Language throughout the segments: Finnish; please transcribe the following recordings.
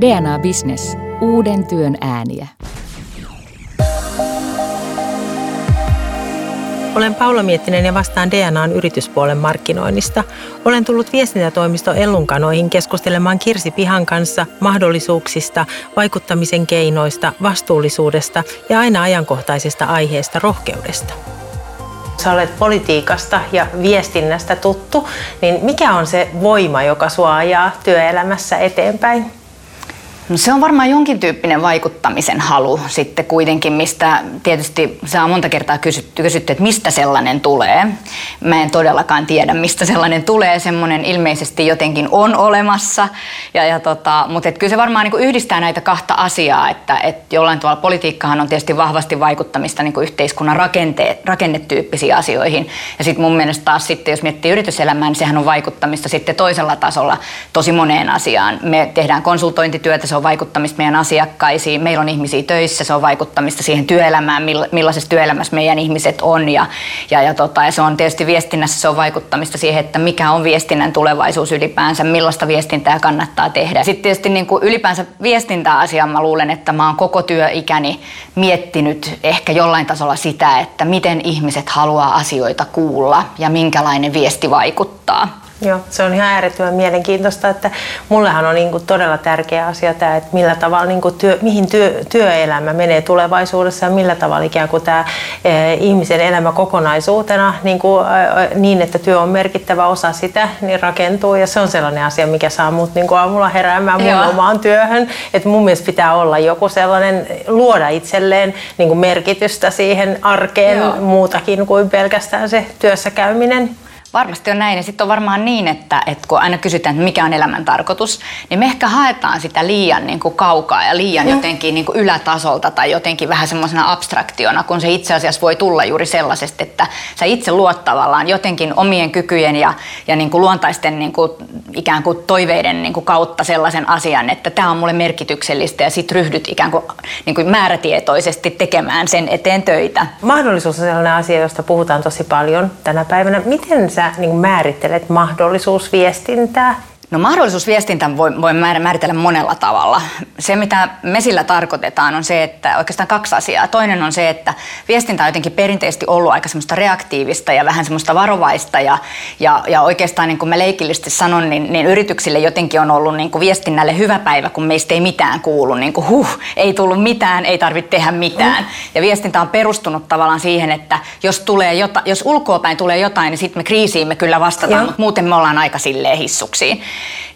DNA Business. Uuden työn ääniä. Olen Paula Miettinen ja vastaan DNAn yrityspuolen markkinoinnista. Olen tullut viestintätoimisto Ellunkanoihin keskustelemaan Kirsi Pihan kanssa mahdollisuuksista, vaikuttamisen keinoista, vastuullisuudesta ja aina ajankohtaisesta aiheesta rohkeudesta. Sä olet politiikasta ja viestinnästä tuttu, niin mikä on se voima, joka sua ajaa työelämässä eteenpäin? No se on varmaan jonkin tyyppinen vaikuttamisen halu sitten kuitenkin, mistä tietysti on monta kertaa kysytty, kysytty, että mistä sellainen tulee. Mä en todellakaan tiedä, mistä sellainen tulee. Semmoinen ilmeisesti jotenkin on olemassa. Ja, ja tota, mutta et kyllä se varmaan niin yhdistää näitä kahta asiaa, että et jollain tavalla politiikkahan on tietysti vahvasti vaikuttamista niin yhteiskunnan rakente, rakennetyyppisiin asioihin. Ja sitten mun mielestä taas sitten, jos miettii yrityselämää, niin sehän on vaikuttamista sitten toisella tasolla tosi moneen asiaan. Me tehdään konsultointityötä, se on vaikuttamista meidän asiakkaisiin, meillä on ihmisiä töissä, se on vaikuttamista siihen työelämään, millaisessa työelämässä meidän ihmiset on ja, ja, ja, tota, ja se on tietysti viestinnässä se on vaikuttamista siihen, että mikä on viestinnän tulevaisuus ylipäänsä, millaista viestintää kannattaa tehdä. Sitten tietysti niin kuin ylipäänsä viestintäasiaa mä luulen, että mä oon koko työikäni miettinyt ehkä jollain tasolla sitä, että miten ihmiset haluaa asioita kuulla ja minkälainen viesti vaikuttaa. Joo, se on ihan äärettömän mielenkiintoista, että mullehan on niin todella tärkeä asia tämä, että millä tavalla, niin kuin työ, mihin työ, työelämä menee tulevaisuudessa ja millä tavalla ikään kuin tämä e, ihmisen elämä kokonaisuutena niin, kuin, e, niin, että työ on merkittävä osa sitä, niin rakentuu ja se on sellainen asia, mikä saa mut niin kuin aamulla heräämään mun Joo. omaan työhön, että mun mielestä pitää olla joku sellainen, luoda itselleen niin kuin merkitystä siihen arkeen Joo. muutakin kuin pelkästään se työssä käyminen. Varmasti on näin. Ja sitten on varmaan niin, että, että kun aina kysytään, että mikä on elämän tarkoitus, niin me ehkä haetaan sitä liian niin kuin kaukaa ja liian mm. jotenkin niin kuin ylätasolta tai jotenkin vähän semmoisena abstraktiona, kun se itse asiassa voi tulla juuri sellaisesti, että sä itse luot tavallaan jotenkin omien kykyjen ja, ja niin kuin luontaisten niin kuin ikään kuin toiveiden niin kuin kautta sellaisen asian, että tämä on mulle merkityksellistä ja sitten ryhdyt ikään kuin, niin kuin määrätietoisesti tekemään sen eteen töitä. Mahdollisuus on sellainen asia, josta puhutaan tosi paljon tänä päivänä. Miten sä niin määrittelet mahdollisuusviestintää No mahdollisuusviestintän voi, voi määritellä monella tavalla. Se, mitä me sillä tarkoitetaan, on se, että oikeastaan kaksi asiaa. Toinen on se, että viestintä on jotenkin perinteisesti ollut aika semmoista reaktiivista ja vähän semmoista varovaista. Ja, ja, ja oikeastaan niin kuin mä leikillisesti sanon, niin, niin yrityksille jotenkin on ollut niin kuin viestinnälle hyvä päivä, kun meistä ei mitään kuulu. Niin kuin huh, ei tullut mitään, ei tarvitse tehdä mitään. Ja viestintä on perustunut tavallaan siihen, että jos, tulee jota, jos ulkoapäin tulee jotain, niin sitten me kriisiin me kyllä vastataan, mutta muuten me ollaan aika silleen hissuksiin.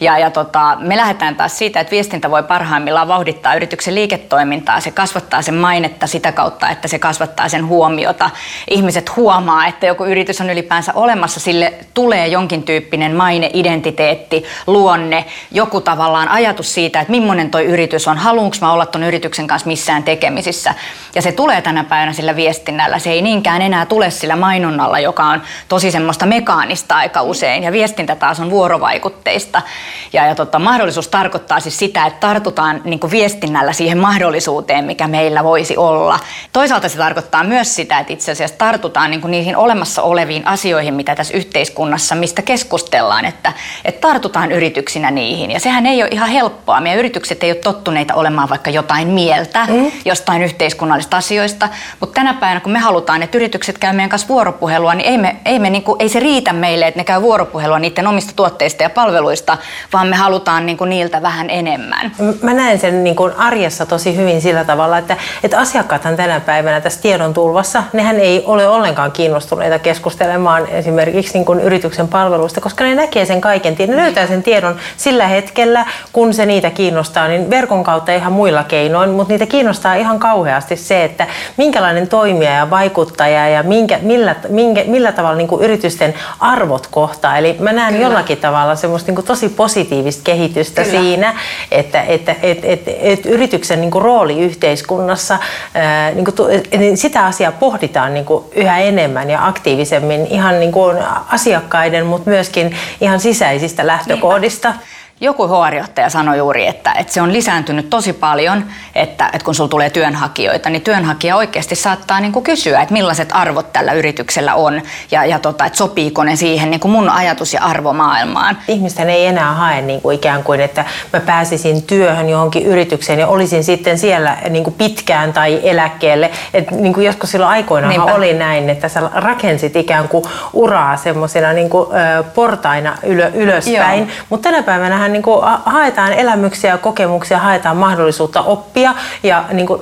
Ja, ja tota, me lähdetään taas siitä, että viestintä voi parhaimmillaan vauhdittaa yrityksen liiketoimintaa. Se kasvattaa sen mainetta sitä kautta, että se kasvattaa sen huomiota. Ihmiset huomaa, että joku yritys on ylipäänsä olemassa, sille tulee jonkin tyyppinen maine, identiteetti, luonne, joku tavallaan ajatus siitä, että millainen toi yritys on, haluanko mä olla ton yrityksen kanssa missään tekemisissä. Ja se tulee tänä päivänä sillä viestinnällä. Se ei niinkään enää tule sillä mainonnalla, joka on tosi semmoista mekaanista aika usein. Ja viestintä taas on vuorovaikutteista mahdollista. Ja, ja tota, mahdollisuus tarkoittaa siis sitä, että tartutaan niin viestinnällä siihen mahdollisuuteen, mikä meillä voisi olla. Toisaalta se tarkoittaa myös sitä, että itse asiassa tartutaan niin niihin olemassa oleviin asioihin, mitä tässä yhteiskunnassa, mistä keskustellaan, että, että tartutaan yrityksinä niihin. Ja sehän ei ole ihan helppoa. Meidän yritykset ei ole tottuneita olemaan vaikka jotain mieltä mm. jostain yhteiskunnallisista asioista, mutta tänä päivänä, kun me halutaan, että yritykset käy meidän kanssa vuoropuhelua, niin ei, me, ei, me, niin kuin, ei se riitä meille, että ne käy vuoropuhelua niiden omista tuotteista ja palveluista, asioista, vaan me halutaan niin kuin niiltä vähän enemmän. Mä näen sen niin kuin arjessa tosi hyvin sillä tavalla, että, että asiakkaathan tänä päivänä tässä tiedon tulvassa, nehän ei ole ollenkaan kiinnostuneita keskustelemaan esimerkiksi niin kuin yrityksen palveluista, koska ne näkee sen kaiken, ne löytää sen tiedon sillä hetkellä, kun se niitä kiinnostaa, niin verkon kautta ihan muilla keinoin, mutta niitä kiinnostaa ihan kauheasti se, että minkälainen toimija ja vaikuttaja ja minkä, millä, minkä, millä tavalla niin kuin yritysten arvot kohtaa. Eli mä näen Kyllä. jollakin tavalla semmoista niin kuin tosi positiivista kehitystä Kyllä. siinä, että, että et, et, et yrityksen niin kuin rooli yhteiskunnassa, ää, niin kuin, sitä asiaa pohditaan niin kuin yhä enemmän ja aktiivisemmin ihan niin kuin asiakkaiden, mutta myöskin ihan sisäisistä lähtökohdista. Niinpä. Joku HR-johtaja sanoi juuri, että, että se on lisääntynyt tosi paljon, että, että kun sulla tulee työnhakijoita, niin työnhakija oikeasti saattaa niin kuin kysyä, että millaiset arvot tällä yrityksellä on ja, ja tota, että sopiiko ne siihen niin kuin mun ajatus- ja arvomaailmaan. Ihmisten ei enää hae niin kuin ikään kuin, että mä pääsisin työhön johonkin yritykseen ja olisin sitten siellä niin kuin pitkään tai eläkkeelle. Et niin kuin joskus silloin aikoinaan oli näin, että sä rakensit ikään kuin uraa semmoisena niin kuin, portaina ylö, ylöspäin, mutta tänä päivänä niin kuin haetaan elämyksiä ja kokemuksia, haetaan mahdollisuutta oppia ja niin kuin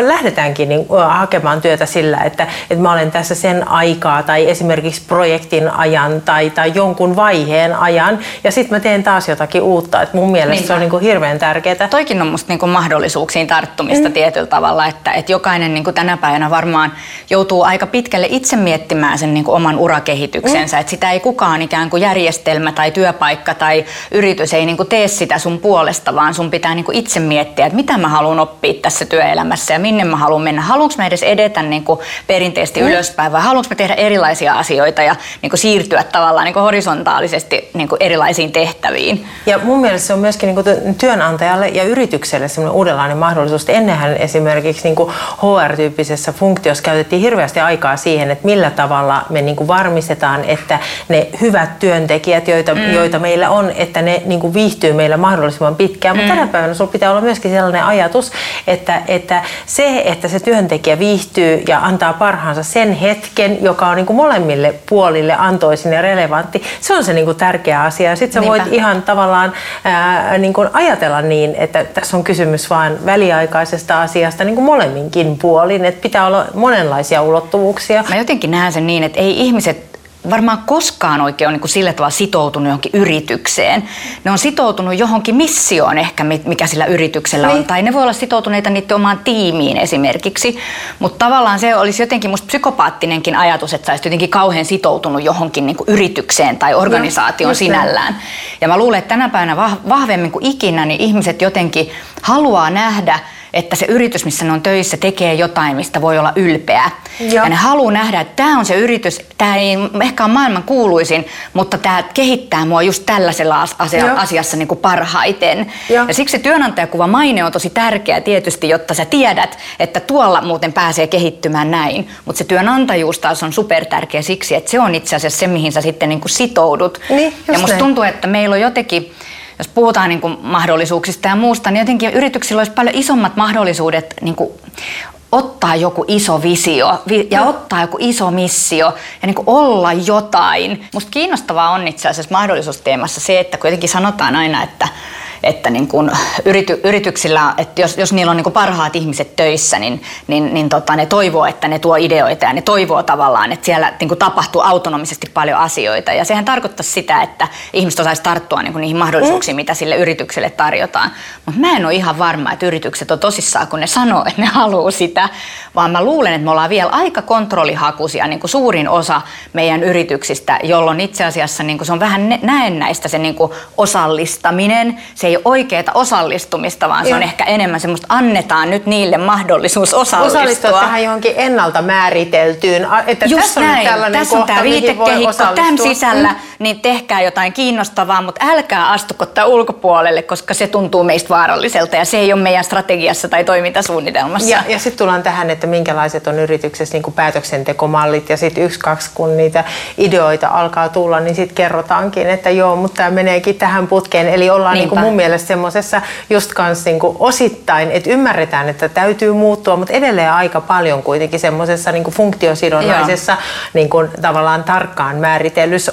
lähdetäänkin niin hakemaan työtä sillä, että, että mä olen tässä sen aikaa tai esimerkiksi projektin ajan tai, tai jonkun vaiheen ajan ja sitten mä teen taas jotakin uutta. Et mun mielestä niin. se on niin kuin hirveän tärkeää. Toikin on musta niin kuin mahdollisuuksiin tarttumista mm. tietyllä tavalla, että, että jokainen niin kuin tänä päivänä varmaan joutuu aika pitkälle itse miettimään sen niin kuin oman urakehityksensä, mm. että sitä ei kukaan ikään kuin järjestelmä tai työpaikka tai yritys ei niin kuin tee sitä sun puolesta, vaan sun pitää niin kuin itse miettiä, että mitä mä haluan oppia tässä työelämässä ja minne mä haluan mennä. Haluanko mä edes edetä niin kuin perinteisesti mm. ylöspäin vai haluanko mä tehdä erilaisia asioita ja niin kuin siirtyä tavallaan niin kuin horisontaalisesti niin kuin erilaisiin tehtäviin. Ja mun mielestä se on myöskin niin kuin työnantajalle ja yritykselle semmoinen uudenlainen mahdollisuus. Ennenhän esimerkiksi niin kuin HR-tyyppisessä funktiossa käytettiin hirveästi aikaa siihen, että millä tavalla me niin kuin varmistetaan, että ne hyvät työntekijät, joita, mm. joita meillä on, että ne niin kuin viihtyy meillä mahdollisimman pitkään. Mm. Mutta tänä päivänä sulla pitää olla myöskin sellainen ajatus, että, että se, että se työntekijä viihtyy ja antaa parhaansa sen hetken, joka on niin kuin molemmille puolille antoisin ja relevantti, se on se niin kuin tärkeä asia. Sitten sä Niinpä. voit ihan tavallaan ää, niin kuin ajatella niin, että tässä on kysymys vain väliaikaisesta asiasta niin kuin molemminkin puolin, että pitää olla monenlaisia ulottuvuuksia. Mä jotenkin näen sen niin, että ei ihmiset varmaan koskaan oikein ole niin kuin sillä tavalla sitoutunut johonkin yritykseen. Ne on sitoutunut johonkin missioon ehkä, mikä sillä yrityksellä on. Niin. Tai ne voi olla sitoutuneita niiden omaan tiimiin esimerkiksi. Mutta tavallaan se olisi jotenkin musta psykopaattinenkin ajatus, että sä olisit jotenkin kauhean sitoutunut johonkin niin kuin yritykseen tai organisaation no, sinällään. Ja mä luulen, että tänä päivänä vahvemmin kuin ikinä, niin ihmiset jotenkin haluaa nähdä että se yritys, missä ne on töissä, tekee jotain, mistä voi olla ylpeä. Joo. Ja ne haluaa nähdä, että tämä on se yritys, tämä ei ehkä ole maailman kuuluisin, mutta tämä kehittää mua just tällaisella asia- asiassa niin kuin parhaiten. Joo. Ja siksi se työnantajakuva maine on tosi tärkeä tietysti, jotta sä tiedät, että tuolla muuten pääsee kehittymään näin. Mutta se työnantajuus taas on supertärkeä siksi, että se on itse asiassa se, mihin sä sitten niin kuin sitoudut. Niin, ja musta näin. tuntuu, että meillä on jotenkin jos puhutaan niin kuin mahdollisuuksista ja muusta, niin jotenkin yrityksillä olisi paljon isommat mahdollisuudet niin kuin ottaa joku iso visio ja no. ottaa joku iso missio ja niin kuin olla jotain. Musta kiinnostavaa on itse asiassa mahdollisuusteemassa se, että kuitenkin sanotaan aina, että että niin kuin yrity, yrityksillä, että jos, jos niillä on niin kuin parhaat ihmiset töissä, niin, niin, niin tota, ne toivoo, että ne tuo ideoita ja ne toivoo tavallaan, että siellä niin kuin tapahtuu autonomisesti paljon asioita. Ja sehän tarkoittaa sitä, että ihmiset osaisi tarttua niin kuin niihin mahdollisuuksiin, mm. mitä sille yritykselle tarjotaan. Mutta mä en ole ihan varma, että yritykset on tosissaan, kun ne sanoo, että ne haluaa sitä, vaan mä luulen, että me ollaan vielä aika kontrollihakuisia, niin kuin suurin osa meidän yrityksistä, jolloin itse asiassa niin kuin se on vähän näennäistä se niin kuin osallistaminen. Se ei ole oikeaa osallistumista, vaan se on ehkä enemmän semmoista, annetaan nyt niille mahdollisuus osallistua. Osallistua tähän johonkin ennalta määriteltyyn, että Just tässä näin. on tällainen tässä kohta, on tämä viitekehikko tämän sisällä, mm. niin tehkää jotain kiinnostavaa, mutta älkää astuko tämän ulkopuolelle, koska se tuntuu meistä vaaralliselta ja se ei ole meidän strategiassa tai toimintasuunnitelmassa. Ja, ja sitten tullaan tähän, että minkälaiset on yrityksessä niin kuin päätöksentekomallit ja sitten yksi, kaksi, kun niitä ideoita alkaa tulla, niin sitten kerrotaankin, että joo, mutta tämä meneekin tähän putkeen. Eli ollaan niin kuin mun mielestä semmoisessa just kans niin kuin osittain, että ymmärretään, että täytyy muuttua, mutta edelleen aika paljon kuitenkin semmoisessa niin funktiosidonnaisessa niin kuin tavallaan tarkkaan määritellyssä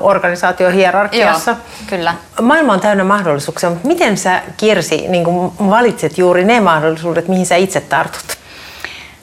organisaatiohierarkiassa. Joo, kyllä. Maailma on täynnä mahdollisuuksia, mutta miten sä Kirsi niin kuin valitset juuri ne mahdollisuudet, mihin sä itse tartut?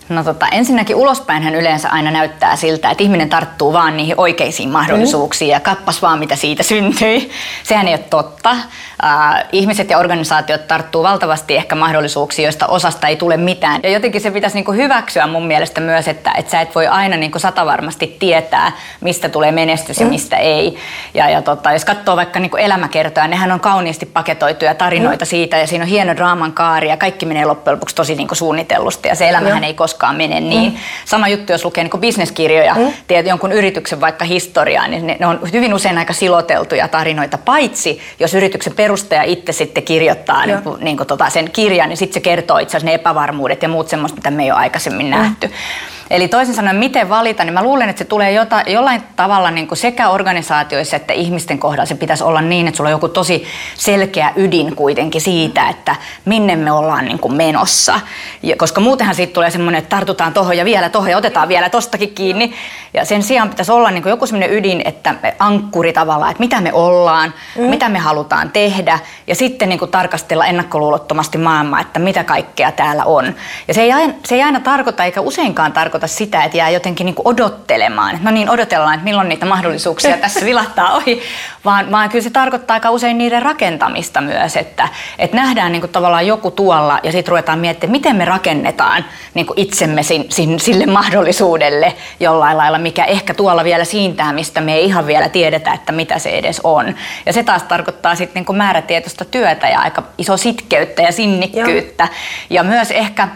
No tota, ensinnäkin ulospäinhän yleensä aina näyttää siltä, että ihminen tarttuu vaan niihin oikeisiin mahdollisuuksiin mm. ja kappas vaan mitä siitä syntyi. Sehän ei ole totta. Äh, ihmiset ja organisaatiot tarttuu valtavasti ehkä mahdollisuuksiin, joista osasta ei tule mitään. Ja jotenkin se pitäisi niinku hyväksyä mun mielestä myös, että, että sä et voi aina niinku satavarmasti tietää, mistä tulee menestys ja mm. mistä ei. Ja, ja tota, jos katsoo vaikka niinku elämäkertoja, nehän on kauniisti paketoituja tarinoita mm. siitä ja siinä on hieno draaman kaari ja kaikki menee loppujen lopuksi tosi niinku suunnitellusti ja se elämähän mm. ei koskaan koskaan mene niin. Mm. Sama juttu, jos lukee niin bisneskirjoja, mm. tiedät jonkun yrityksen vaikka historiaa, niin ne, ne on hyvin usein aika siloteltuja tarinoita, paitsi jos yrityksen perustaja itse sitten kirjoittaa niin kuin, niin kuin tota sen kirjan, niin sitten se kertoo itse asiassa ne epävarmuudet ja muut semmoista, mitä me ei ole aikaisemmin mm. nähty. Eli toisin sanoen, miten valita, niin mä luulen, että se tulee jota, jollain tavalla niin kuin sekä organisaatioissa että ihmisten kohdalla se pitäisi olla niin, että sulla on joku tosi selkeä ydin kuitenkin siitä, että minne me ollaan niin kuin menossa. Ja, koska muutenhan siitä tulee semmoinen, että tartutaan tohon ja vielä tohon ja otetaan vielä tostakin kiinni. Ja sen sijaan pitäisi olla niin kuin joku semmoinen ydin, että ankkuri tavallaan, että mitä me ollaan, mm. mitä me halutaan tehdä ja sitten niin kuin tarkastella ennakkoluulottomasti maailmaa, että mitä kaikkea täällä on. Ja se ei aina, se ei aina tarkoita eikä useinkaan tarkoita tarkoita sitä, että jää jotenkin niin kuin odottelemaan. No niin, odotellaan, että milloin niitä mahdollisuuksia tässä vilahtaa ohi, vaan, vaan kyllä se tarkoittaa aika usein niiden rakentamista myös, että, että nähdään niin kuin tavallaan joku tuolla ja sitten ruvetaan miettimään, miten me rakennetaan niin kuin itsemme sin, sin, sille mahdollisuudelle jollain lailla, mikä ehkä tuolla vielä siintää, mistä me ei ihan vielä tiedetä, että mitä se edes on. Ja se taas tarkoittaa sitten niin määrätietoista työtä ja aika iso sitkeyttä ja sinnikkyyttä. Joo. Ja myös ehkä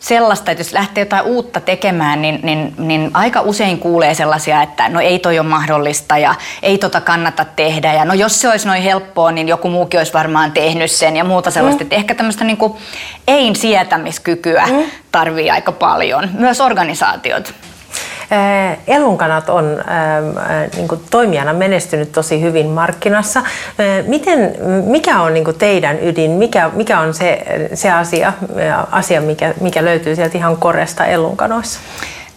sellaista, että jos lähtee jotain uutta tekemään, niin, niin, niin aika usein kuulee sellaisia, että no ei toi ole mahdollista ja ei tota kannata tehdä ja no jos se olisi noin helppoa, niin joku muukin olisi varmaan tehnyt sen ja muuta sellaista. Mm. Että ehkä tämmöistä niin kuin ein sietämiskykyä mm. tarvii aika paljon, myös organisaatiot. Elunkanat on niin kuin toimijana menestynyt tosi hyvin markkinassa. Miten, mikä on niin kuin teidän ydin? Mikä, mikä on se, se asia, asia mikä, mikä löytyy sieltä ihan koresta elunkanoissa?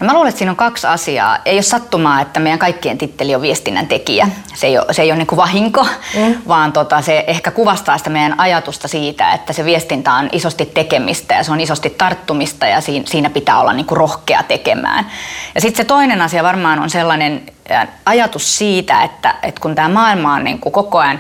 No mä luulen, että siinä on kaksi asiaa. Ei ole sattumaa, että meidän kaikkien titteli on viestinnän tekijä. Se ei ole, se ei ole niin kuin vahinko, mm. vaan tota, se ehkä kuvastaa sitä meidän ajatusta siitä, että se viestintä on isosti tekemistä ja se on isosti tarttumista ja siinä, pitää olla niin kuin rohkea tekemään. Ja sitten se toinen asia varmaan on sellainen ajatus siitä, että, että kun tämä maailma on niin kuin koko ajan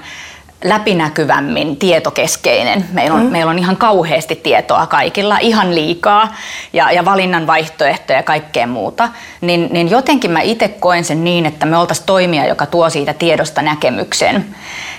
läpinäkyvämmin tietokeskeinen. Meillä on, mm. meillä on ihan kauheasti tietoa kaikilla, ihan liikaa ja, ja valinnan vaihtoehtoja ja kaikkea muuta. Niin, niin jotenkin mä itse koen sen niin, että me oltaisiin toimija, joka tuo siitä tiedosta näkemyksen.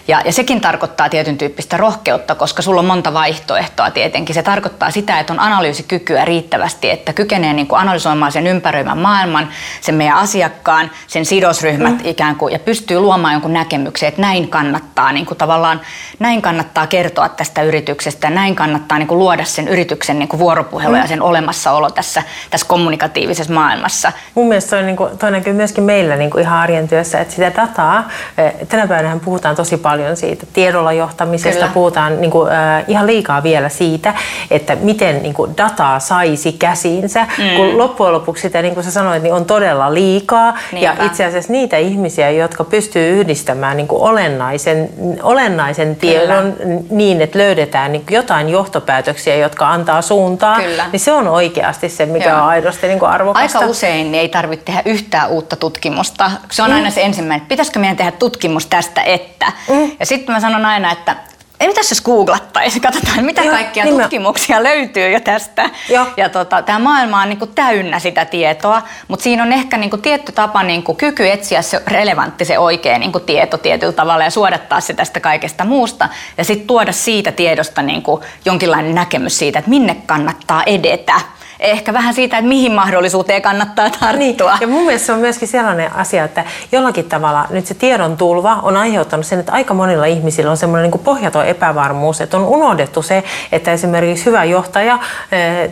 Ja, ja sekin tarkoittaa tietyn tyyppistä rohkeutta, koska sulla on monta vaihtoehtoa tietenkin. Se tarkoittaa sitä, että on analyysikykyä riittävästi, että kykenee niin kuin analysoimaan sen ympäröimän maailman, sen meidän asiakkaan, sen sidosryhmät mm. ikään kuin, ja pystyy luomaan jonkun näkemyksen, että näin kannattaa, niin kuin tavallaan, näin kannattaa kertoa tästä yrityksestä, näin kannattaa niin kuin luoda sen yrityksen niin kuin vuoropuhelu mm. ja sen olemassaolo tässä, tässä kommunikatiivisessa maailmassa. Mun mielestä toi, niin kuin, toi näkyy myöskin meillä niin kuin ihan arjen työssä, että sitä dataa, eh, tänä päivänä puhutaan tosi paljon paljon siitä tiedolla johtamisesta, Kyllä. puhutaan niin kuin, äh, ihan liikaa vielä siitä, että miten niin kuin, dataa saisi käsiinsä, mm. kun loppujen lopuksi sitä, niin kuin sä sanoit, niin on todella liikaa. Niinpä. Ja itse asiassa niitä ihmisiä, jotka pystyy yhdistämään niin kuin olennaisen, olennaisen tiedon Kyllä. niin, että löydetään niin kuin jotain johtopäätöksiä, jotka antaa suuntaa, Kyllä. niin se on oikeasti se, mikä Joo. on aidosti niin kuin arvokasta. Aika usein ei tarvitse tehdä yhtään uutta tutkimusta. Se on mm. aina se ensimmäinen, pitäisikö meidän tehdä tutkimus tästä, että. Mm. Ja sitten mä sanon aina, että ei mitäs jos googlattaisiin, katsotaan mitä Joo, kaikkia niin tutkimuksia mä... löytyy jo tästä. Joo. Ja tota, tämä maailma on niinku täynnä sitä tietoa, mutta siinä on ehkä niinku tietty tapa niinku kyky etsiä se relevantti, se oikea niinku tieto tietyllä tavalla ja suodattaa se tästä kaikesta muusta. Ja sitten tuoda siitä tiedosta niinku jonkinlainen näkemys siitä, että minne kannattaa edetä ehkä vähän siitä, että mihin mahdollisuuteen kannattaa tarttua. Niin. Ja mun mielestä se on myöskin sellainen asia, että jollakin tavalla nyt se tiedon tulva on aiheuttanut sen, että aika monilla ihmisillä on semmoinen niin pohjaton epävarmuus, että on unohdettu se, että esimerkiksi hyvä johtaja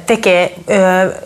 tekee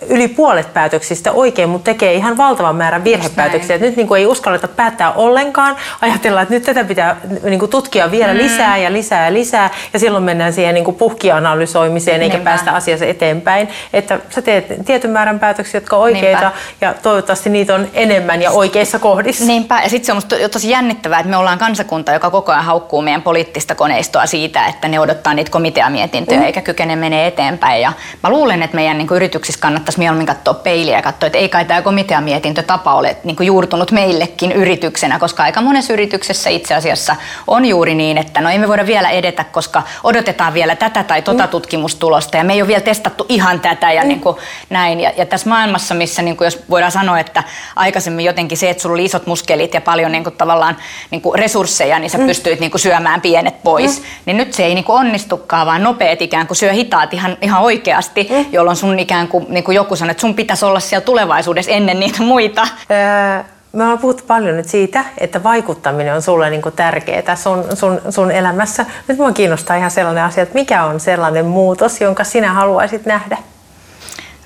yli puolet päätöksistä oikein, mutta tekee ihan valtavan määrän virhepäätöksiä. Nyt niin kuin ei uskalleta päättää ollenkaan, ajatellaan, että nyt tätä pitää niin kuin tutkia vielä mm. lisää ja lisää ja lisää, ja silloin mennään siihen niin kuin puhkianalysoimiseen, eikä Niinpä. päästä asiassa eteenpäin. Että sä teet teet tietyn määrän päätöksiä, jotka on oikeita Niinpä. ja toivottavasti niitä on enemmän ja oikeissa kohdissa. Niinpä, ja sitten se on tosi jännittävää, että me ollaan kansakunta, joka koko ajan haukkuu meidän poliittista koneistoa siitä, että ne odottaa niitä komiteamietintöjä mm. eikä kykene menee eteenpäin. Ja mä luulen, että meidän niin yrityksissä kannattaisi mieluummin katsoa peiliä ja katsoa, että ei kai tämä komiteamietintötapa ole niin juurtunut meillekin yrityksenä, koska aika monessa yrityksessä itse asiassa on juuri niin, että no ei me voida vielä edetä, koska odotetaan vielä tätä tai tota mm. tutkimustulosta ja me ei ole vielä testattu ihan tätä ja mm. niin kuin, näin. Ja, ja tässä maailmassa, missä niin kuin jos voidaan sanoa, että aikaisemmin jotenkin se, että sulla oli isot muskelit ja paljon niin kuin tavallaan niin kuin resursseja, niin sä mm. pystyit niin kuin syömään pienet pois. Mm. Niin nyt se ei niin kuin onnistukaan, vaan nopeat ikään kuin syö hitaat ihan, ihan oikeasti, mm. jolloin sun ikään kuin, niin kuin joku sanoo, että sun pitäisi olla siellä tulevaisuudessa ennen niitä muita. Öö, me ollaan puhuttu paljon nyt siitä, että vaikuttaminen on sulle niin kuin tärkeää sun, sun, sun elämässä. Nyt mua kiinnostaa ihan sellainen asia, että mikä on sellainen muutos, jonka sinä haluaisit nähdä?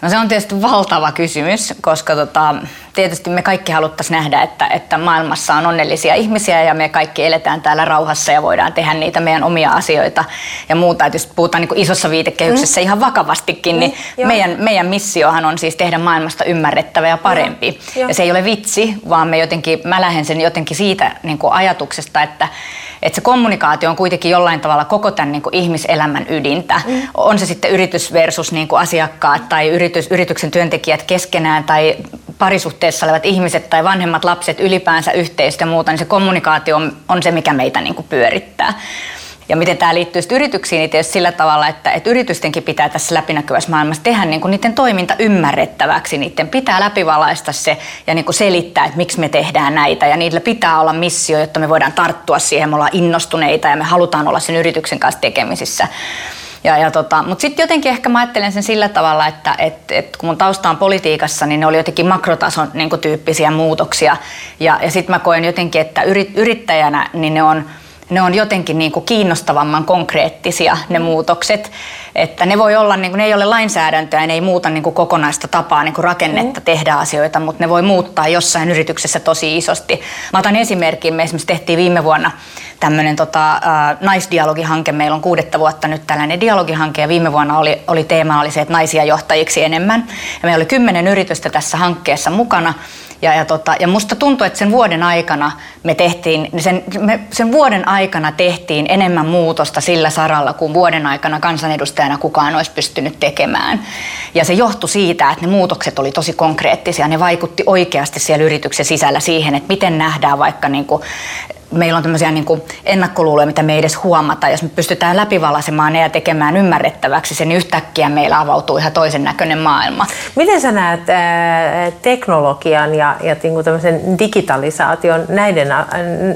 No se on tietysti valtava kysymys, koska tota, tietysti me kaikki haluttaisiin nähdä, että, että maailmassa on onnellisia ihmisiä ja me kaikki eletään täällä rauhassa ja voidaan tehdä niitä meidän omia asioita ja muuta. Että jos puhutaan niin isossa viitekehyksessä mm. ihan vakavastikin, niin mm, meidän, meidän missiohan on siis tehdä maailmasta ymmärrettävä ja parempi. Ja, ja se ei ole vitsi, vaan me jotenkin, mä lähden sen jotenkin siitä niin kuin ajatuksesta, että että se kommunikaatio on kuitenkin jollain tavalla koko tämän niin kuin ihmiselämän ydintä. Mm. On se sitten yritys versus niin kuin asiakkaat tai yritys, yrityksen työntekijät keskenään tai parisuhteessa olevat ihmiset tai vanhemmat lapset ylipäänsä yhteistä ja muuta, niin se kommunikaatio on, on se, mikä meitä niin kuin pyörittää. Ja miten tämä liittyy yrityksiin, niin tietysti sillä tavalla, että, että yritystenkin pitää tässä läpinäkyvässä maailmassa tehdä niin kuin niiden toiminta ymmärrettäväksi. Niiden pitää läpivalaista se ja niin kuin selittää, että miksi me tehdään näitä. Ja niillä pitää olla missio, jotta me voidaan tarttua siihen. Me ollaan innostuneita ja me halutaan olla sen yrityksen kanssa tekemisissä. Ja, ja tota, Mutta sitten jotenkin ehkä mä ajattelen sen sillä tavalla, että et, et kun mun tausta on politiikassa, niin ne oli jotenkin makrotason niin tyyppisiä muutoksia. Ja, ja sitten mä koen jotenkin, että yrit, yrittäjänä niin ne on – ne on jotenkin niin kuin kiinnostavamman konkreettisia ne muutokset. Että ne voi olla, niin kuin, ne ei ole lainsäädäntöä, ne ei muuta niin kuin kokonaista tapaa niin kuin rakennetta mm. tehdä asioita, mutta ne voi muuttaa jossain yrityksessä tosi isosti. Mä otan esimerkin, me esimerkiksi tehtiin viime vuonna tämmöinen tota, äh, naisdialogihanke, meillä on kuudetta vuotta nyt tällainen dialogihanke ja viime vuonna oli, oli teema oli se, että naisia johtajiksi enemmän. Ja meillä oli kymmenen yritystä tässä hankkeessa mukana ja, ja, tota, ja musta tuntuu, että sen vuoden aikana me tehtiin, sen, me, sen vuoden aikana tehtiin enemmän muutosta sillä saralla, kuin vuoden aikana kansanedustajana kukaan olisi pystynyt tekemään. Ja se johtui siitä, että ne muutokset oli tosi konkreettisia. Ne vaikutti oikeasti siellä yrityksen sisällä siihen, että miten nähdään vaikka niin kuin meillä on tämmöisiä niin kuin ennakkoluuloja, mitä me ei edes huomata. Jos me pystytään läpivalaisemaan ne ja tekemään ymmärrettäväksi sen, niin yhtäkkiä meillä avautuu ihan toisen näköinen maailma. Miten sä näet ää, teknologian ja, ja niin kuin tämmöisen digitalisaation, näiden,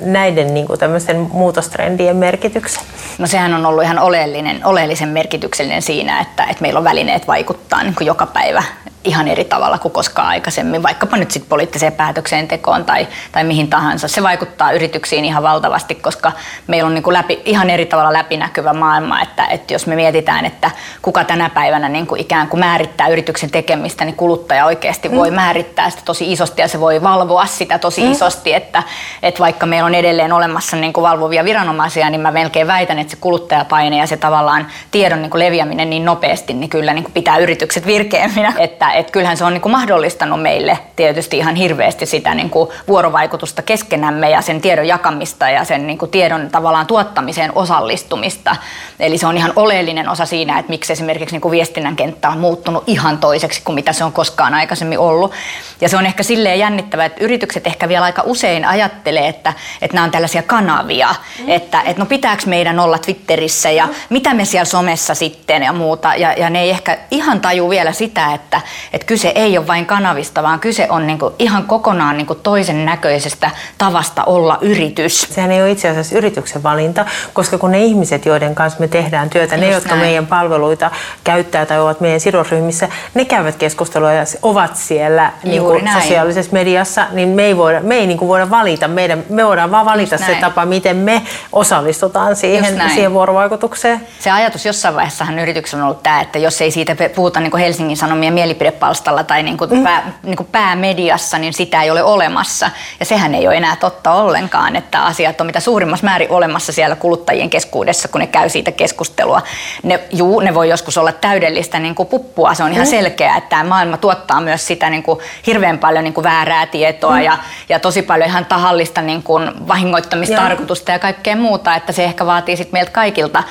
näiden niin kuin tämmöisen muutostrendien merkityksen? No sehän on ollut ihan oleellinen, oleellisen merkityksellinen siinä, että, että meillä on välineet vaikuttaa niin kuin joka päivä ihan eri tavalla kuin koskaan aikaisemmin, vaikkapa nyt sitten poliittiseen päätöksentekoon tai, tai mihin tahansa. Se vaikuttaa yrityksiin ihan valtavasti, koska meillä on niin kuin läpi, ihan eri tavalla läpinäkyvä maailma, että, että jos me mietitään, että kuka tänä päivänä niin kuin ikään kuin määrittää yrityksen tekemistä, niin kuluttaja oikeasti mm. voi määrittää sitä tosi isosti ja se voi valvoa sitä tosi mm. isosti, että, että vaikka meillä on edelleen olemassa niin kuin valvovia viranomaisia, niin mä melkein väitän, että se kuluttajapaine ja se tavallaan tiedon niin kuin leviäminen niin nopeasti, niin kyllä niin kuin pitää yritykset virkeämminä, että että kyllähän se on niin kuin mahdollistanut meille tietysti ihan hirveästi sitä niin kuin vuorovaikutusta keskenämme ja sen tiedon jakamista ja sen niin kuin tiedon tavallaan tuottamiseen osallistumista. Eli se on ihan oleellinen osa siinä, että miksi esimerkiksi niin kuin viestinnän kenttä on muuttunut ihan toiseksi kuin mitä se on koskaan aikaisemmin ollut. Ja se on ehkä silleen jännittävää, että yritykset ehkä vielä aika usein ajattelee, että, että nämä on tällaisia kanavia, mm. että, että no pitääkö meidän olla Twitterissä ja mm. mitä me siellä somessa sitten ja muuta. Ja, ja ne ei ehkä ihan taju vielä sitä, että, että kyse ei ole vain kanavista, vaan kyse on niin kuin ihan kokonaan niin kuin toisen näköisestä tavasta olla yritys. Sehän ei ole itse asiassa yrityksen valinta, koska kun ne ihmiset, joiden kanssa me tehdään työtä, Just ne, jotka näin. meidän palveluita käyttää tai ovat meidän sidosryhmissä, ne käyvät keskustelua ja ovat siellä niin kuin sosiaalisessa mediassa, niin me ei voida, me ei niin kuin voida valita. Meidän, me voidaan vaan valita Just se näin. tapa, miten me osallistutaan siihen, siihen vuorovaikutukseen. Se ajatus jossain vaiheessahan yrityksellä on ollut tämä, että jos ei siitä puhuta niin kuin Helsingin Sanomien mielipide palstalla tai niin kuin mm. pää, niin kuin päämediassa, niin sitä ei ole olemassa. Ja sehän ei ole enää totta ollenkaan, että asiat on mitä suurimmassa määrin olemassa siellä kuluttajien keskuudessa, kun ne käy siitä keskustelua. Ne, juu, ne voi joskus olla täydellistä niin kuin puppua, se on ihan mm. selkeää, että tämä maailma tuottaa myös sitä niin kuin hirveän paljon niin kuin väärää tietoa mm. ja, ja tosi paljon ihan tahallista niin kuin vahingoittamistarkoitusta ja. ja kaikkea muuta, että se ehkä vaatii sit meiltä kaikilta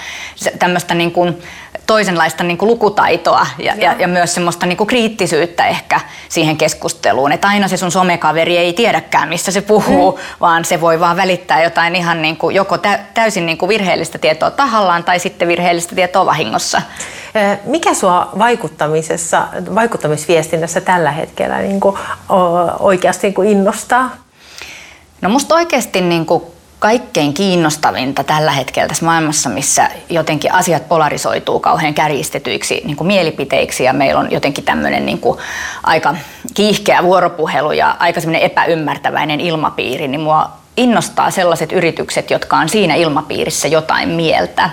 tämmöistä niin kuin toisenlaista niin kuin lukutaitoa ja, ja, ja myös semmoista niin kuin kriittisyyttä ehkä siihen keskusteluun. Että aina se sun somekaveri ei tiedäkään, missä se puhuu, mm. vaan se voi vaan välittää jotain ihan niin kuin, joko täysin niin kuin virheellistä tietoa tahallaan tai sitten virheellistä tietoa vahingossa. Mikä sua vaikuttamisessa, vaikuttamisviestinnässä tällä hetkellä niin kuin, oikeasti niin kuin innostaa? No musta oikeasti niin kuin kaikkein kiinnostavinta tällä hetkellä tässä maailmassa, missä jotenkin asiat polarisoituu kauhean kärjistetyiksi niin kuin mielipiteiksi ja meillä on jotenkin tämmöinen niin kuin aika kiihkeä vuoropuhelu ja aika semmoinen epäymmärtäväinen ilmapiiri, niin mua innostaa sellaiset yritykset, jotka on siinä ilmapiirissä jotain mieltä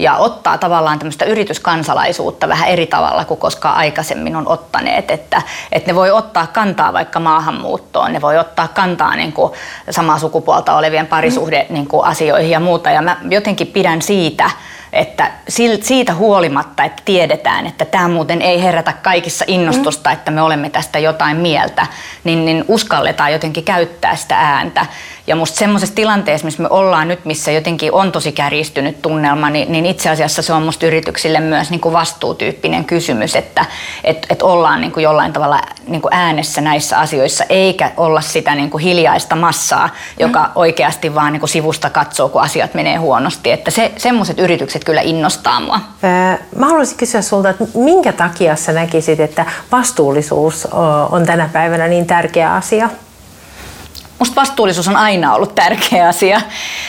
ja ottaa tavallaan tämmöistä yrityskansalaisuutta vähän eri tavalla kuin koskaan aikaisemmin on ottaneet, että, että ne voi ottaa kantaa vaikka maahanmuuttoon, ne voi ottaa kantaa niin kuin samaa sukupuolta olevien parisuhde niin kuin asioihin ja muuta. Ja mä jotenkin pidän siitä, että siitä huolimatta, että tiedetään, että tämä muuten ei herätä kaikissa innostusta, että me olemme tästä jotain mieltä, niin, niin uskalletaan jotenkin käyttää sitä ääntä. Ja musta semmoisessa tilanteessa, missä me ollaan nyt, missä jotenkin on tosi kärjistynyt tunnelma, niin, niin itse asiassa se on musta yrityksille myös niin kuin vastuutyyppinen kysymys, että et, et ollaan niin kuin jollain tavalla niin kuin äänessä näissä asioissa, eikä olla sitä niin kuin hiljaista massaa, joka mm. oikeasti vaan niin kuin sivusta katsoo, kun asiat menee huonosti. Että se, semmoiset yritykset kyllä innostaa mua. Mä haluaisin kysyä sulta, että minkä takia sä näkisit, että vastuullisuus on tänä päivänä niin tärkeä asia? Musta vastuullisuus on aina ollut tärkeä asia,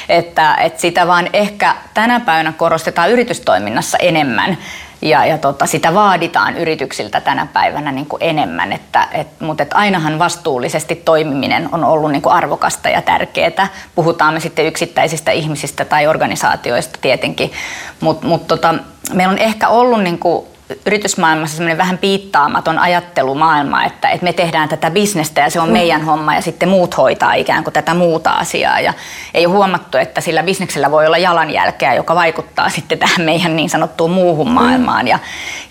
että, että sitä vaan ehkä tänä päivänä korostetaan yritystoiminnassa enemmän ja, ja tota, sitä vaaditaan yrityksiltä tänä päivänä niin kuin enemmän, että, et, mutta et ainahan vastuullisesti toimiminen on ollut niin kuin arvokasta ja tärkeää. Puhutaan me sitten yksittäisistä ihmisistä tai organisaatioista tietenkin, mutta mut tota, meillä on ehkä ollut niin kuin yritysmaailmassa semmoinen vähän piittaamaton ajattelumaailma, että, että me tehdään tätä bisnestä ja se on mm. meidän homma ja sitten muut hoitaa ikään kuin tätä muuta asiaa. Ja ei ole huomattu, että sillä bisneksellä voi olla jalanjälkeä, joka vaikuttaa sitten tähän meidän niin sanottuun muuhun mm. maailmaan. Ja,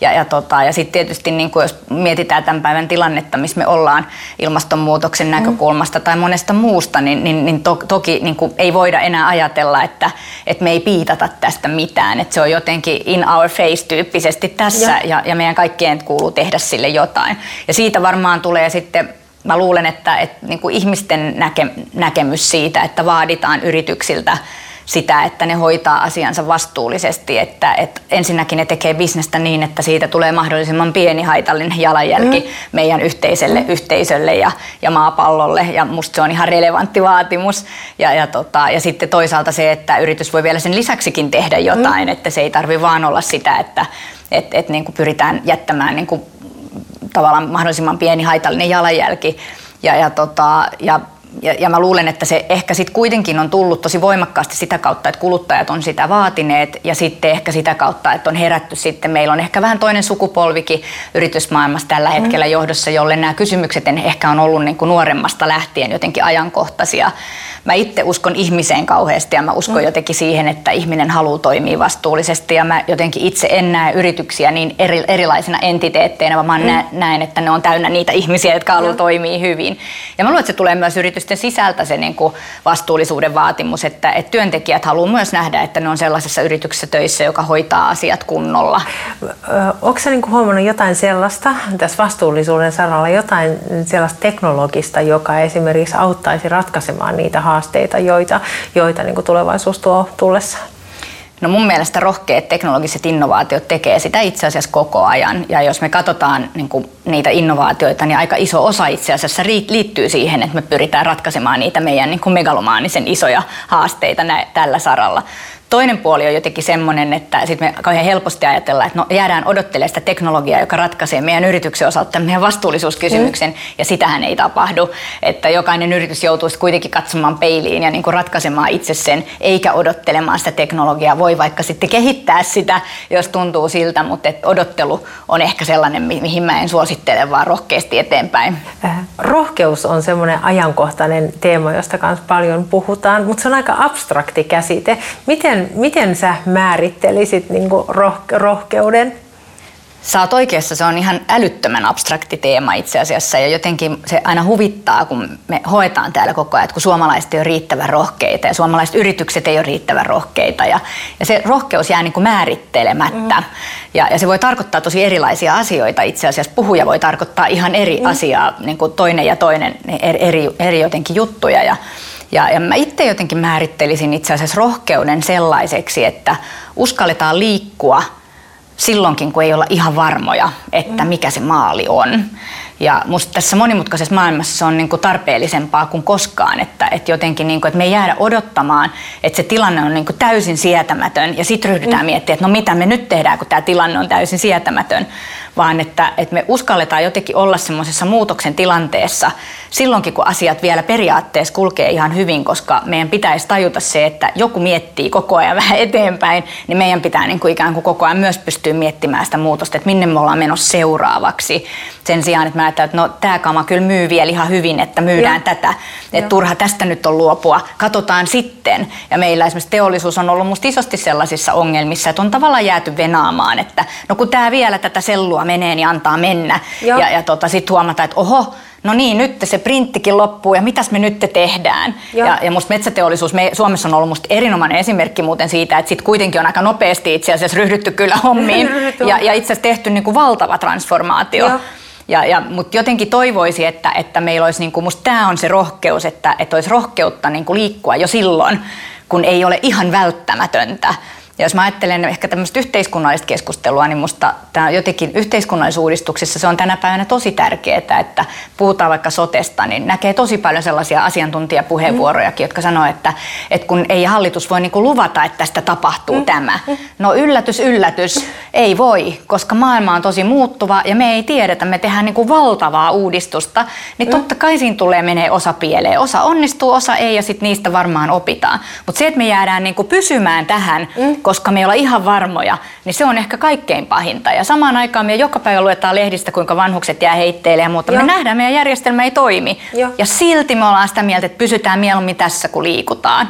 ja, ja, tota, ja sitten tietysti niin kuin jos mietitään tämän päivän tilannetta, missä me ollaan ilmastonmuutoksen mm. näkökulmasta tai monesta muusta, niin, niin, niin to, toki niin kuin ei voida enää ajatella, että, että me ei piitata tästä mitään. Että se on jotenkin in our face tyyppisesti tässä tässä ja, ja meidän kaikkien kuuluu tehdä sille jotain. Ja siitä varmaan tulee sitten mä luulen, että, että niin kuin ihmisten näke, näkemys siitä, että vaaditaan yrityksiltä sitä, että ne hoitaa asiansa vastuullisesti, että, että ensinnäkin ne tekee bisnestä niin, että siitä tulee mahdollisimman pieni haitallinen jalanjälki mm. meidän yhteiselle mm. yhteisölle ja, ja maapallolle ja musta se on ihan relevantti vaatimus ja, ja, tota, ja sitten toisaalta se, että yritys voi vielä sen lisäksikin tehdä jotain, mm. että se ei tarvi vaan olla sitä, että että et niin kuin pyritään jättämään niin kuin tavallaan mahdollisimman pieni haitallinen jalanjälki. Ja, ja, tota, ja ja, ja mä luulen, että se ehkä sitten kuitenkin on tullut tosi voimakkaasti sitä kautta, että kuluttajat on sitä vaatineet ja sitten ehkä sitä kautta, että on herätty sitten. Meillä on ehkä vähän toinen sukupolvikin yritysmaailmassa tällä hetkellä mm. johdossa, jolle nämä kysymykset ehkä on ollut niin kuin nuoremmasta lähtien jotenkin ajankohtaisia mä itse uskon ihmiseen kauheasti ja mä uskon mm. jotenkin siihen, että ihminen haluaa toimia vastuullisesti ja mä jotenkin itse en näe yrityksiä niin eri, erilaisina entiteetteinä, vaan mä mm. näen, että ne on täynnä niitä ihmisiä, jotka haluaa toimia hyvin. Ja mä luulen, että se tulee myös yritysten sisältä se niin kuin vastuullisuuden vaatimus, että, että työntekijät haluaa myös nähdä, että ne on sellaisessa yrityksessä töissä, joka hoitaa asiat kunnolla. Onko niin kuin huomannut jotain sellaista tässä vastuullisuuden saralla, jotain sellaista teknologista, joka esimerkiksi auttaisi ratkaisemaan niitä haasteita, joita, joita niin kuin tulevaisuus tuo tullessaan? No mun mielestä rohkeat teknologiset innovaatiot tekee sitä itse asiassa koko ajan. Ja jos me katsotaan niin kuin niitä innovaatioita, niin aika iso osa itse asiassa liittyy siihen, että me pyritään ratkaisemaan niitä meidän niin kuin megalomaanisen isoja haasteita nä- tällä saralla. Toinen puoli on jotenkin semmoinen, että sit me kauhean helposti ajatellaan, että no jäädään odottelemaan sitä teknologiaa, joka ratkaisee meidän yrityksen osalta meidän vastuullisuuskysymyksen, mm. ja sitähän ei tapahdu. Että jokainen yritys joutuisi kuitenkin katsomaan peiliin ja niin kuin ratkaisemaan itse sen, eikä odottelemaan sitä teknologiaa. Voi vaikka sitten kehittää sitä, jos tuntuu siltä, mutta et odottelu on ehkä sellainen, mihin mä en suosittele, vaan rohkeasti eteenpäin. Äh, rohkeus on semmoinen ajankohtainen teema, josta kanssa paljon puhutaan, mutta se on aika abstrakti käsite. Miten miten, miten sä määrittelisit niin rohke- rohkeuden? Sä oot oikeassa, se on ihan älyttömän abstrakti teema itse asiassa ja jotenkin se aina huvittaa, kun me hoetaan täällä koko ajan, että kun suomalaiset ei ole riittävän rohkeita ja suomalaiset yritykset ei ole riittävän rohkeita ja, ja se rohkeus jää niin kuin määrittelemättä mm. ja, ja se voi tarkoittaa tosi erilaisia asioita itse asiassa. Puhuja voi tarkoittaa ihan eri mm. asiaa, niin kuin toinen ja toinen eri, eri, eri jotenkin juttuja ja ja, ja mä itse jotenkin määrittelisin itse asiassa rohkeuden sellaiseksi, että uskalletaan liikkua silloinkin, kun ei olla ihan varmoja, että mikä se maali on. Ja musta tässä monimutkaisessa maailmassa se on niin kuin tarpeellisempaa kuin koskaan, että, että jotenkin niin kuin, että me ei jäädä odottamaan, että se tilanne on niin kuin täysin sietämätön ja sitten ryhdytään mm. miettimään, että no mitä me nyt tehdään, kun tämä tilanne on täysin sietämätön, vaan että, että me uskalletaan jotenkin olla semmoisessa muutoksen tilanteessa silloinkin, kun asiat vielä periaatteessa kulkee ihan hyvin, koska meidän pitäisi tajuta se, että joku miettii koko ajan vähän eteenpäin, niin meidän pitää niin kuin ikään kuin koko ajan myös pystyä miettimään sitä muutosta, että minne me ollaan menossa seuraavaksi. Sen sijaan, että mä että no tämä kama kyllä myy vielä ihan hyvin, että myydään ja. tätä, että turha tästä nyt on luopua, katsotaan sitten. Ja meillä esimerkiksi teollisuus on ollut musta isosti sellaisissa ongelmissa, että on tavallaan jääty venaamaan, että no kun tämä vielä tätä sellua menee, niin antaa mennä. Ja, ja, ja tota, sitten huomata, että oho, no niin, nyt se printtikin loppuu ja mitäs me nyt tehdään. Ja, ja musta metsäteollisuus me, Suomessa on ollut musta erinomainen esimerkki muuten siitä, että sitten kuitenkin on aika nopeasti itse asiassa ryhdytty kyllä hommiin ja, ja itse asiassa tehty niin kuin valtava transformaatio. Ja. Ja, ja, Mutta jotenkin toivoisi, että, että meillä olisi, niin kuin, musta tämä on se rohkeus, että, että olisi rohkeutta niin kuin liikkua jo silloin, kun ei ole ihan välttämätöntä. Ja jos mä ajattelen ehkä tämmöistä yhteiskunnallista keskustelua, niin musta tämä jotenkin yhteiskunnallisuudistuksessa se on tänä päivänä tosi tärkeää, että puhutaan vaikka sotesta, niin näkee tosi paljon sellaisia asiantuntijapuheenvuorojakin, jotka sanoo, että, että kun ei hallitus voi niinku luvata, että tästä tapahtuu mm. tämä. No yllätys, yllätys, ei voi, koska maailma on tosi muuttuva ja me ei tiedetä, me tehdään niinku valtavaa uudistusta, niin mm. totta kai siinä tulee menee osa pieleen. Osa onnistuu, osa ei ja sitten niistä varmaan opitaan. Mutta se, että me jäädään niinku pysymään tähän, mm koska me ei olla ihan varmoja, niin se on ehkä kaikkein pahinta. Ja samaan aikaan me joka päivä luetaan lehdistä, kuinka vanhukset jää heitteille ja muuta. Joo. Me nähdään, meidän järjestelmä ei toimi. Joo. Ja silti me ollaan sitä mieltä, että pysytään mieluummin tässä, kun liikutaan.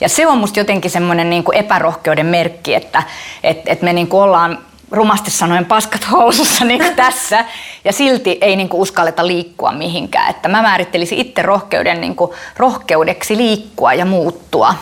Ja se on musta jotenkin semmoinen niin kuin epärohkeuden merkki, että et, et me niin kuin ollaan rumasti sanoen paskat housussa niin kuin tässä ja silti ei niin kuin uskalleta liikkua mihinkään. Että mä määrittelisin itse rohkeuden niin kuin rohkeudeksi liikkua ja muuttua.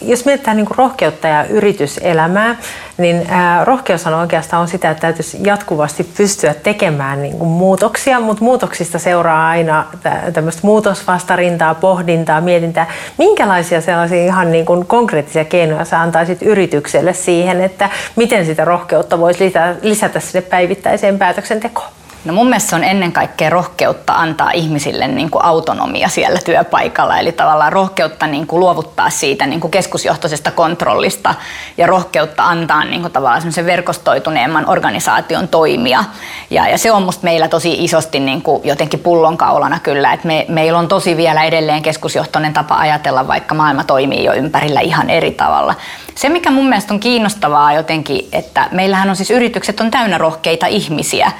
Jos mietitään niin rohkeutta ja yrityselämää, niin rohkeushan oikeastaan on sitä, että täytyisi jatkuvasti pystyä tekemään niin kuin muutoksia, mutta muutoksista seuraa aina tämmöistä muutosvastarintaa, pohdintaa, mietintää. Minkälaisia sellaisia ihan niin kuin konkreettisia keinoja sä antaisit yritykselle siihen, että miten sitä rohkeutta voisi lisätä sinne päivittäiseen päätöksentekoon? No mun mielestä se on ennen kaikkea rohkeutta antaa ihmisille niin kuin autonomia siellä työpaikalla, eli tavallaan rohkeutta niin kuin luovuttaa siitä niin kuin keskusjohtoisesta kontrollista ja rohkeutta antaa niin kuin tavallaan verkostoituneemman organisaation toimia. Ja, ja se on musta meillä tosi isosti niin kuin jotenkin pullonkaulana kyllä, että me, meillä on tosi vielä edelleen keskusjohtoinen tapa ajatella, vaikka maailma toimii jo ympärillä ihan eri tavalla. Se, mikä mun mielestä on kiinnostavaa jotenkin, että meillähän on siis yritykset on täynnä rohkeita ihmisiä,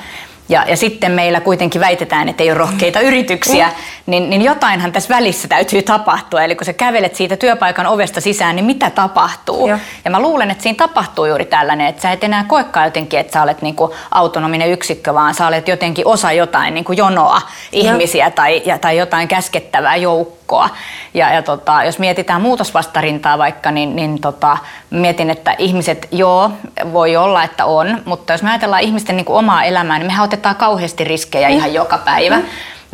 ja, ja sitten meillä kuitenkin väitetään, että ei ole rohkeita yrityksiä, niin, niin jotainhan tässä välissä täytyy tapahtua. Eli kun sä kävelet siitä työpaikan ovesta sisään, niin mitä tapahtuu? Ja, ja mä luulen, että siinä tapahtuu juuri tällainen, että sä et enää koekaan jotenkin, että sä olet niin kuin autonominen yksikkö, vaan sä olet jotenkin osa jotain niin kuin jonoa ihmisiä tai, ja, tai jotain käskettävää joukkoa. Ja, ja tota, jos mietitään muutosvastarintaa vaikka, niin, niin tota, mietin, että ihmiset, joo, voi olla, että on, mutta jos me ajatellaan ihmisten niin kuin omaa elämää, niin mehän otetaan kauheasti riskejä mm. ihan joka päivä. Mm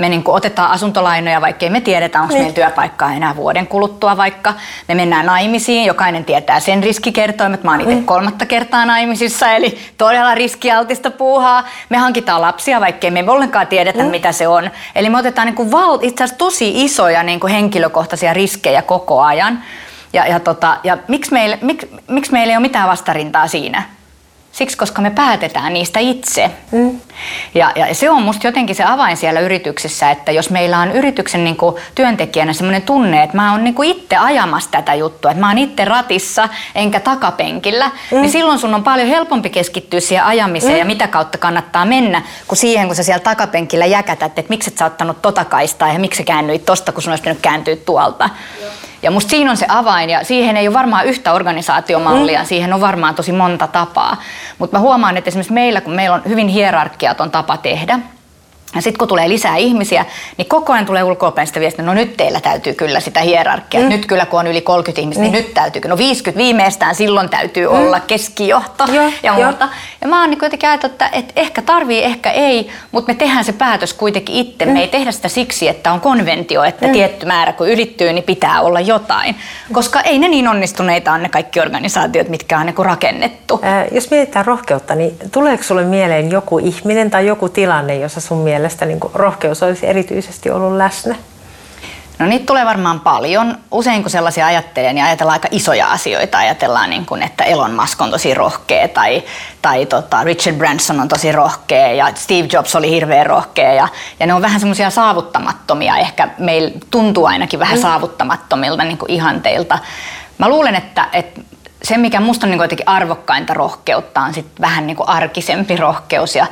me niin kuin otetaan asuntolainoja, vaikkei me tiedetä, onko niin. meillä työpaikkaa enää vuoden kuluttua vaikka. Me mennään naimisiin, jokainen tietää sen riskikertoimet. Mä oon itse niin. kolmatta kertaa naimisissa, eli todella riskialtista puuhaa. Me hankitaan lapsia, vaikkei me ollenkaan tiedetä, mm. mitä se on. Eli me otetaan niin kuin val- itse asiassa tosi isoja niin kuin henkilökohtaisia riskejä koko ajan. Ja, ja, tota, ja miksi, meillä, mik, miksi meillä ei ole mitään vastarintaa siinä? Siksi, koska me päätetään niistä itse. Mm. Ja, ja se on musta jotenkin se avain siellä yrityksessä, että jos meillä on yrityksen niin kuin, työntekijänä sellainen tunne, että mä oon niin kuin itse ajamassa tätä juttua, että mä oon itse ratissa enkä takapenkillä, mm. niin silloin sun on paljon helpompi keskittyä siihen ajamiseen mm. ja mitä kautta kannattaa mennä, kuin siihen, kun sä siellä takapenkillä jäkätät, että miksi et sä ottanut tota kaistaa ja miksi sä käännyit tosta, kun sun olisi pitänyt kääntyä tuolta. Joo. Ja musta siinä on se avain ja siihen ei ole varmaan yhtä organisaatiomallia, mm. siihen on varmaan tosi monta tapaa. Mutta mä huomaan, että esimerkiksi meillä, kun meillä on hyvin hierarkiaton tapa tehdä, Ja sitten kun tulee lisää ihmisiä, niin koko ajan tulee ulkoapäin sitä viestiä, no nyt teillä täytyy kyllä sitä hierarkiaa. Mm. Nyt kyllä kun on yli 30 ihmistä, niin, niin nyt täytyy, no 50 viimeistään silloin täytyy mm. olla keskijohto Joo, ja muuta. Jo. Ja mä oon niin kuitenkin ajatellut, että, että ehkä tarvii, ehkä ei, mutta me tehdään se päätös kuitenkin itse. Mm. Me ei tehdä sitä siksi, että on konventio, että mm. tietty määrä kun ylittyy, niin pitää olla jotain. Koska ei ne niin onnistuneita on ne kaikki organisaatiot, mitkä on niin rakennettu. Ää, jos mietitään rohkeutta, niin tuleeko sulle mieleen joku ihminen tai joku tilanne, jossa sun mielestä mielestä niin kuin rohkeus olisi erityisesti ollut läsnä? No niitä tulee varmaan paljon. Usein kun sellaisia ajattelee, niin ajatellaan aika isoja asioita. Ajatellaan, niin kuin, että Elon Musk on tosi rohkea tai, tai tota Richard Branson on tosi rohkea ja Steve Jobs oli hirveän rohkea. Ja, ja ne on vähän semmoisia saavuttamattomia. Ehkä meillä tuntuu ainakin vähän mm. saavuttamattomilta niin kuin ihanteilta. Mä luulen, että, että se, mikä musta on niin jotenkin arvokkainta rohkeutta, on sit vähän niin kuin arkisempi rohkeus. Ja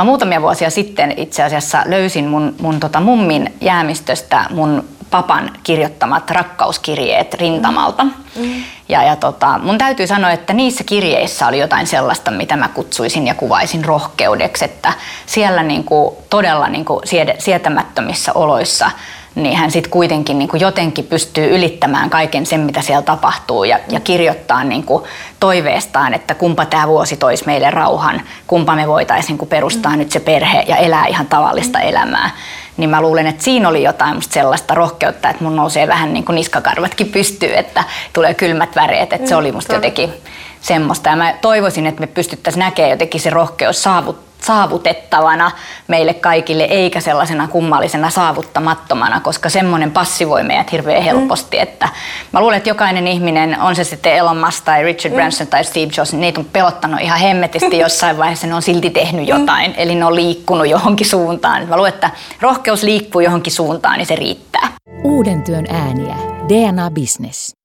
Mä muutamia vuosia sitten itse asiassa löysin mun, mun tota mummin jäämistöstä mun papan kirjoittamat rakkauskirjeet rintamalta. Mm. Ja, ja tota, mun täytyy sanoa, että niissä kirjeissä oli jotain sellaista, mitä mä kutsuisin ja kuvaisin rohkeudeksi, että siellä niinku, todella niinku sietämättömissä oloissa niin hän sitten kuitenkin niin kuin jotenkin pystyy ylittämään kaiken sen, mitä siellä tapahtuu ja, ja kirjoittaa niin kuin toiveestaan, että kumpa tämä vuosi toisi meille rauhan, kumpa me voitaisiin niin perustaa mm. nyt se perhe ja elää ihan tavallista mm. elämää. Niin mä luulen, että siinä oli jotain musta sellaista rohkeutta, että mun nousee vähän niin kuin niskakarvatkin pystyy, että tulee kylmät väreet, että se oli musta jotenkin semmoista. Ja mä toivoisin, että me pystyttäisiin näkemään jotenkin se rohkeus saavuttaa saavutettavana meille kaikille, eikä sellaisena kummallisena saavuttamattomana, koska semmoinen passivoi meidät hirveän helposti. Mm. Että mä luulen, että jokainen ihminen, on se sitten Elon Musk tai Richard mm. Branson tai Steve Jobs, niin niitä on pelottanut ihan hemmetisti jossain vaiheessa, ne on silti tehnyt mm. jotain, mm. eli ne on liikkunut johonkin suuntaan. Mä luulen, että rohkeus liikkuu johonkin suuntaan, niin se riittää. Uuden työn ääniä. DNA Business.